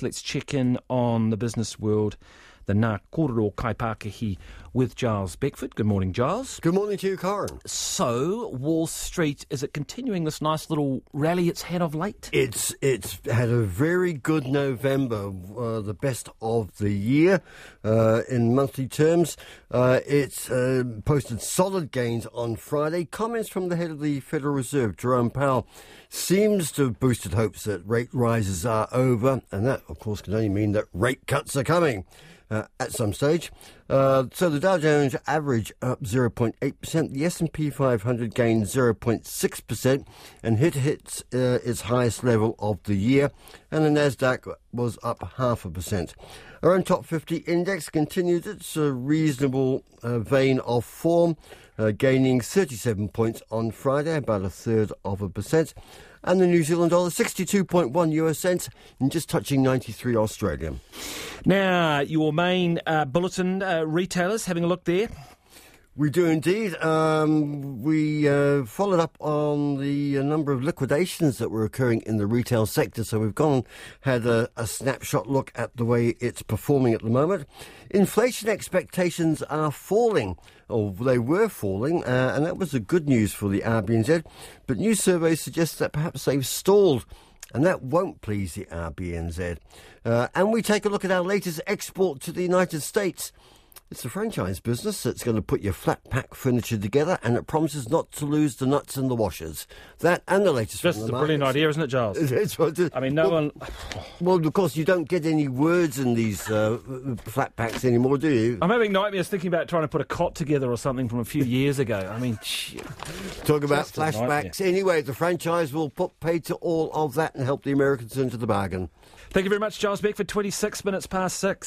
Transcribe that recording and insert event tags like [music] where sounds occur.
Let's check in on the business world, the Ngā Kōrero Kaipakihi with Giles Beckford. Good morning, Giles. Good morning to you, Karen. So, Wall Street, is it continuing this nice little rally it's had of late? It's it's had a very good November, uh, the best of the year uh, in monthly terms. Uh, it's uh, posted solid gains on Friday. Comments from the head of the Federal Reserve, Jerome Powell, seems to have boosted hopes that rate rises are over, and that, of course, can only mean that rate cuts are coming uh, at some stage. Uh, so the Dow Jones average up 0.8%, the S&P 500 gained 0.6% and hit hits uh, its highest level of the year, and the Nasdaq was up half a percent. Our own top 50 index continued its uh, reasonable uh, vein of form, uh, gaining 37 points on Friday, about a third of a percent and the New Zealand dollar 62.1 US cents and just touching 93 Australian. Now, your main uh, bulletin uh, retailers, having a look there. We do indeed. Um, we uh, followed up on the uh, number of liquidations that were occurring in the retail sector. So we've gone had a, a snapshot look at the way it's performing at the moment. Inflation expectations are falling, or they were falling, uh, and that was the good news for the RBNZ. But new surveys suggest that perhaps they've stalled and that won't please the RBNZ. Uh, and we take a look at our latest export to the United States. It's a franchise business that's going to put your flat pack furniture together and it promises not to lose the nuts and the washers. That and the latest Just from a brilliant idea, isn't it, Giles? [laughs] It's I mean, no well, one. Well, of course, you don't get any words in these uh, flat packs anymore, do you? I'm having nightmares thinking about trying to put a cot together or something from a few [laughs] years ago. I mean. Talk about flashbacks. Anyway, the franchise will put pay to all of that and help the Americans into the bargain. Thank you very much, Giles Beckford. 26 minutes past six.